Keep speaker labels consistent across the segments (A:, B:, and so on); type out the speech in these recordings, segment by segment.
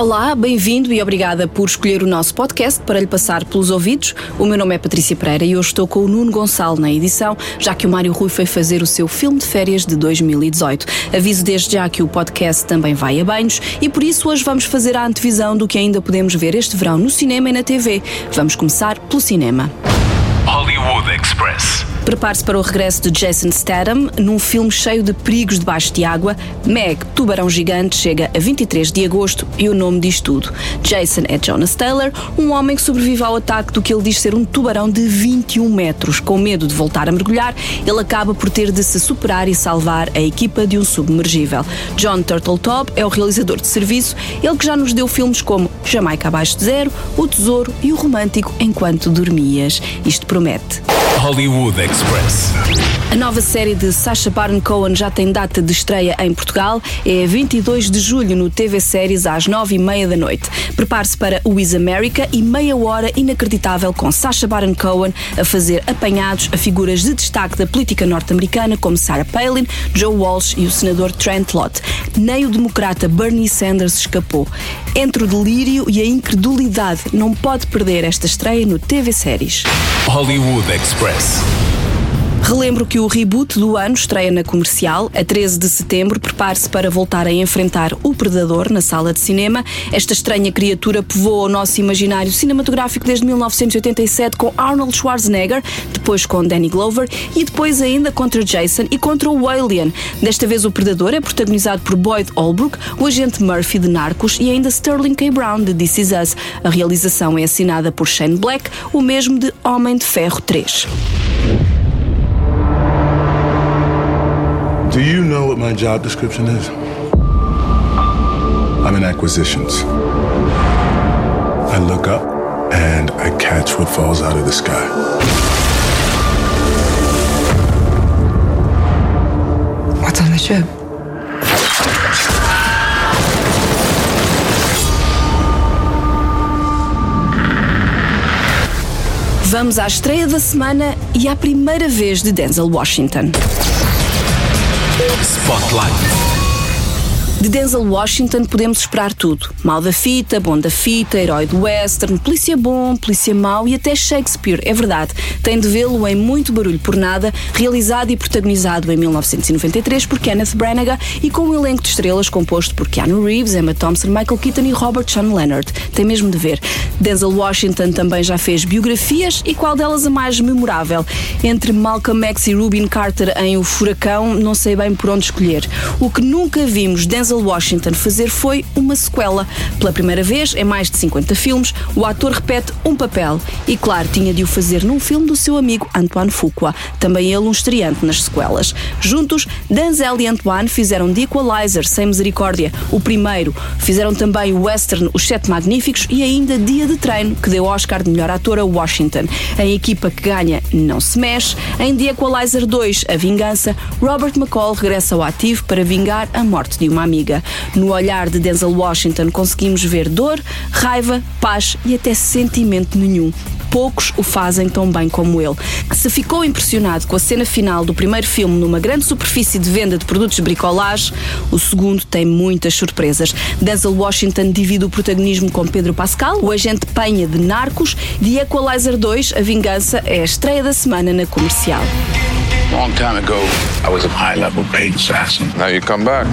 A: Olá, bem-vindo e obrigada por escolher o nosso podcast para lhe passar pelos ouvidos. O meu nome é Patrícia Pereira e eu estou com o Nuno Gonçalo na edição, já que o Mário Rui foi fazer o seu filme de férias de 2018. Aviso desde já que o podcast também vai a banhos e por isso hoje vamos fazer a antevisão do que ainda podemos ver este verão no cinema e na TV. Vamos começar pelo cinema.
B: Hollywood Express.
A: Prepare-se para o regresso de Jason Statham num filme cheio de perigos debaixo de água. Meg, Tubarão Gigante, chega a 23 de agosto e o nome diz tudo. Jason é Jonas Taylor, um homem que sobrevive ao ataque do que ele diz ser um tubarão de 21 metros. Com medo de voltar a mergulhar, ele acaba por ter de se superar e salvar a equipa de um submergível. John Turtletop é o realizador de serviço, ele que já nos deu filmes como Jamaica Abaixo de Zero, O Tesouro e o Romântico Enquanto Dormias. Isto promete.
C: Hollywood Express.
A: A nova série de Sacha Baron Cohen já tem data de estreia em Portugal. É 22 de julho no TV Séries às 9h30 da noite. Prepare-se para o Is America e meia hora inacreditável com Sacha Baron Cohen a fazer apanhados a figuras de destaque da política norte-americana como Sarah Palin, Joe Walsh e o senador Trent Lott. Nem o democrata Bernie Sanders escapou. Entre o delírio e a incredulidade, não pode perder esta estreia no TV Séries.
C: Hollywood Express.
A: Relembro que o reboot do ano estreia na comercial. A 13 de setembro, prepare-se para voltar a enfrentar o Predador na sala de cinema. Esta estranha criatura povoa o nosso imaginário cinematográfico desde 1987 com Arnold Schwarzenegger, depois com Danny Glover e depois ainda contra Jason e contra o Alien. Desta vez, o Predador é protagonizado por Boyd Holbrook, o agente Murphy de Narcos e ainda Sterling K. Brown de This Is Us. A realização é assinada por Shane Black, o mesmo de Homem de Ferro 3.
D: Do you know what my job description is? I'm in acquisitions. I look up and I catch what falls out of the sky.
E: What's on the ship?
A: Vamos à estreia da semana e à primeira vez de Denzel Washington.
C: Spotlight.
A: De Denzel Washington podemos esperar tudo: mal da fita, bom da fita, herói do western, polícia bom, polícia mau e até Shakespeare. É verdade, tem de vê-lo em Muito Barulho por Nada, realizado e protagonizado em 1993 por Kenneth Branagh e com um elenco de estrelas composto por Keanu Reeves, Emma Thompson, Michael Keaton e Robert Sean Leonard. Tem mesmo de ver. Denzel Washington também já fez biografias e qual delas a mais memorável? Entre Malcolm X e Rubin Carter em O Furacão, não sei bem por onde escolher. O que nunca vimos Denzel Washington fazer foi uma sequela. Pela primeira vez, em mais de 50 filmes, o ator repete um papel. E claro, tinha de o fazer num filme do seu amigo Antoine Fuqua, também ele um estreante nas sequelas. Juntos, Denzel e Antoine fizeram The Equalizer, sem misericórdia, o primeiro. Fizeram também o western Os Sete Magníficos e ainda Dia de Treino, que deu Oscar de melhor ator a Washington. A equipa que ganha não se mexe. Em The Equalizer 2, A Vingança, Robert McCall regressa ao ativo para vingar a morte de uma amiga. No olhar de Denzel Washington conseguimos ver dor, raiva, paz e até sentimento nenhum. Poucos o fazem tão bem como ele. Se ficou impressionado com a cena final do primeiro filme numa grande superfície de venda de produtos de bricolage, o segundo tem muitas surpresas. Denzel Washington divide o protagonismo com Pedro Pascal, o agente Penha de Narcos, The Equalizer 2, A Vingança, é a estreia da semana na comercial.
F: Long time ago, I was a high-level paid assassin.
G: Now you come back.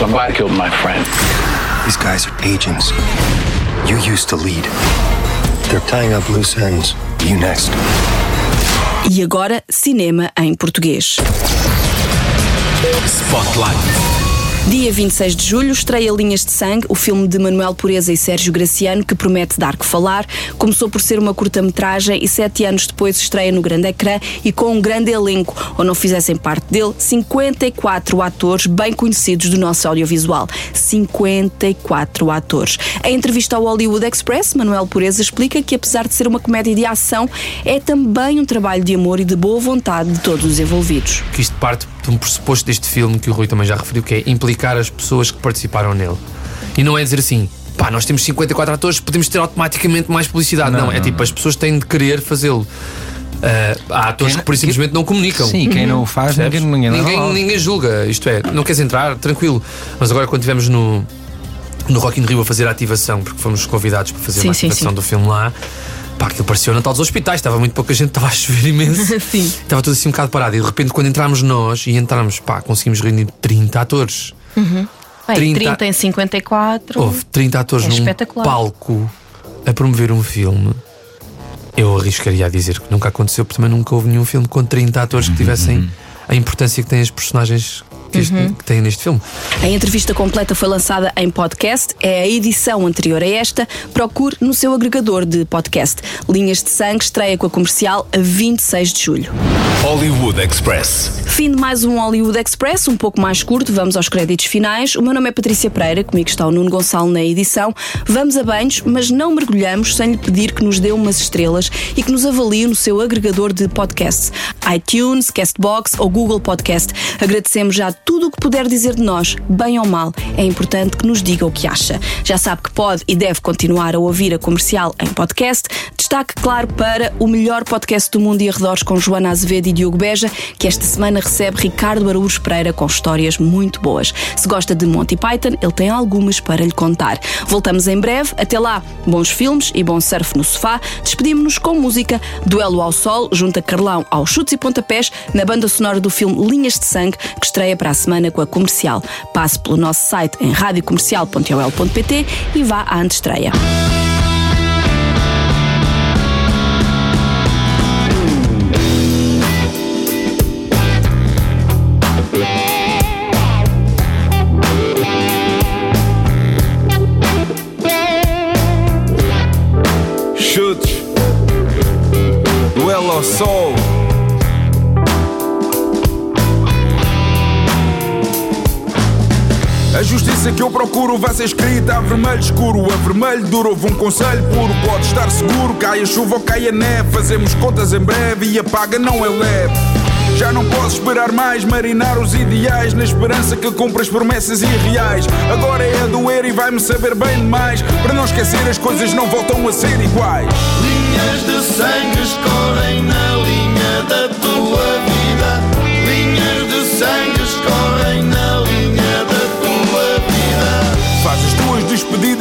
F: Somebody killed my friend.
H: These guys are agents. You used to lead. They're tying up loose ends. You next.
A: E agora, cinema em português.
C: Spotlight.
A: Dia 26 de julho estreia Linhas de Sangue, o filme de Manuel Pureza e Sérgio Graciano, que promete dar que falar. Começou por ser uma curta-metragem e sete anos depois estreia no grande ecrã e com um grande elenco, ou não fizessem parte dele, 54 atores bem conhecidos do nosso audiovisual. 54 atores. Em entrevista ao Hollywood Express, Manuel Pureza explica que, apesar de ser uma comédia de ação, é também um trabalho de amor e de boa vontade de todos os envolvidos.
I: que isto parte de um pressuposto deste filme que o Rui também já referiu, que é implicar as pessoas que participaram nele. E não é dizer assim,
G: pá, nós temos 54 atores, podemos ter automaticamente mais publicidade. Não,
I: Não,
G: é
I: não,
G: tipo, as pessoas têm de querer fazê-lo. Ah, há atores
I: Quem-
G: que por isso simplesmente não comunicam.
I: Sim, quem não o faz, ninguém, ninguém,
G: ninguém, ninguém julga. Isto é, não queres entrar? Tranquilo. Mas agora, quando estivemos no, no Rock in Rio a fazer a ativação, porque fomos convidados para fazer
A: Sim,
G: uma
A: sim,
G: ativação
A: sim.
G: do filme lá, pá, aquilo parecia o Natal dos hospitais. Estava muito pouca gente, estava a chover imenso.
A: Sim.
G: Estava tudo assim um bocado parado. E de repente, quando entramos nós e entramos, pá, conseguimos reunir 30 atores.
A: Bem,
G: 30
A: 30 em 54.
G: Houve 30 atores
A: É
G: num palco a promover um filme. Eu arriscaria a dizer que nunca aconteceu, porque também nunca houve nenhum filme com 30 atores que tivessem a importância que têm as personagens que, este-
A: Uhum.
G: que têm neste filme.
A: A entrevista completa foi lançada em podcast. É a edição anterior a esta. Procure no seu agregador de podcast. Linhas de Sangue estreia com a comercial a 26 de julho.
C: Hollywood Express.
A: Fim de mais um Hollywood Express, um pouco mais curto. Vamos aos créditos finais. O meu nome é Patrícia Pereira, comigo está o Nuno Gonçalo na edição. Vamos a banhos, mas não mergulhamos sem lhe pedir que nos dê umas estrelas e que nos avalie no seu agregador de podcasts, iTunes, Castbox ou Google Podcast. Agradecemos já tudo o que puder dizer de nós, bem ou mal. É importante que nos diga o que acha. Já sabe que pode e deve continuar a ouvir a comercial em podcast. Destaque, claro, para o melhor podcast do mundo e arredores com Joana Azevedo e Diogo Beja, que esta semana recebe Ricardo Araújo Pereira com histórias muito boas. Se gosta de Monty Python, ele tem algumas para lhe contar. Voltamos em breve. Até lá, bons filmes e bom surf no sofá. Despedimos-nos com música Duelo ao Sol, junta Carlão aos chutes e pontapés, na banda sonora do filme Linhas de Sangue, que estreia para a semana com a comercial. Passe pelo nosso site em radiocomercial.ol.pt e vá à antestreia.
J: A justiça que eu procuro vai ser escrita a vermelho escuro, a vermelho duro. Houve um conselho puro, pode estar seguro. Cai a chuva ou cai a neve, fazemos contas em breve e a paga não é leve. Já não posso esperar mais, marinar os ideais na esperança que cumpra as promessas irreais. Agora é a doer e vai-me saber bem demais. Para não esquecer, as coisas não voltam a ser iguais.
K: Linhas de sangue escorrem na linha da tua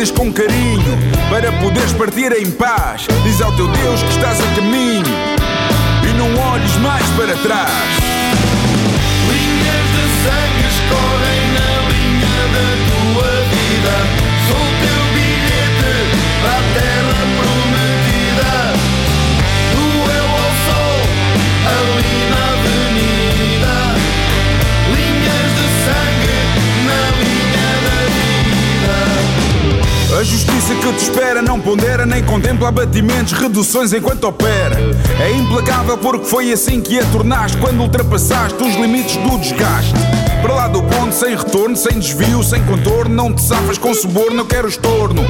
J: com carinho para poderes partir em paz. Diz ao teu Deus que estás a caminho e não olhes mais para trás.
K: Linhas de sangue escorrem na linha da tua
J: que te espera não pondera nem contempla abatimentos, reduções enquanto opera. É implacável porque foi assim que a tornaste quando ultrapassaste os limites do desgaste. Para lá do ponto, sem retorno, sem desvio, sem contorno, não te safas com suborno, eu quero estorno.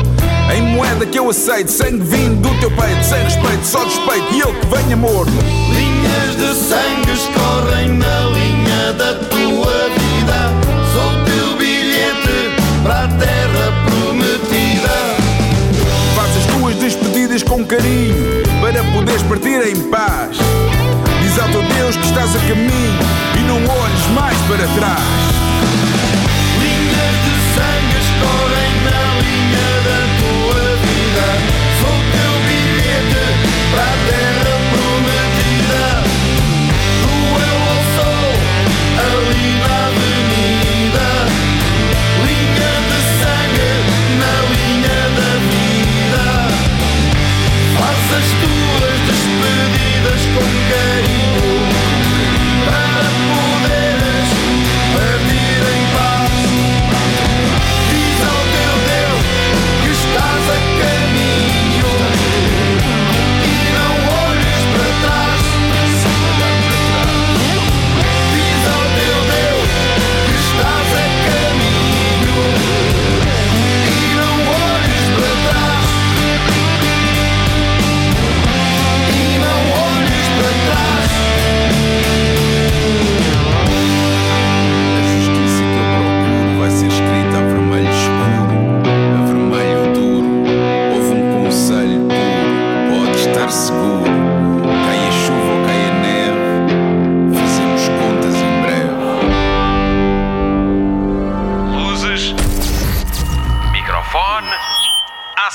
J: Em moeda que eu aceito, sangue vindo do teu peito, sem respeito, só despeito e eu que venha morno.
K: Linhas de sangue
J: carinho para poderes partir em paz. Diz ao teu Deus que estás a caminho e não olhes mais para trás.
K: Linhas de sangue escorrem na linha da tua vida.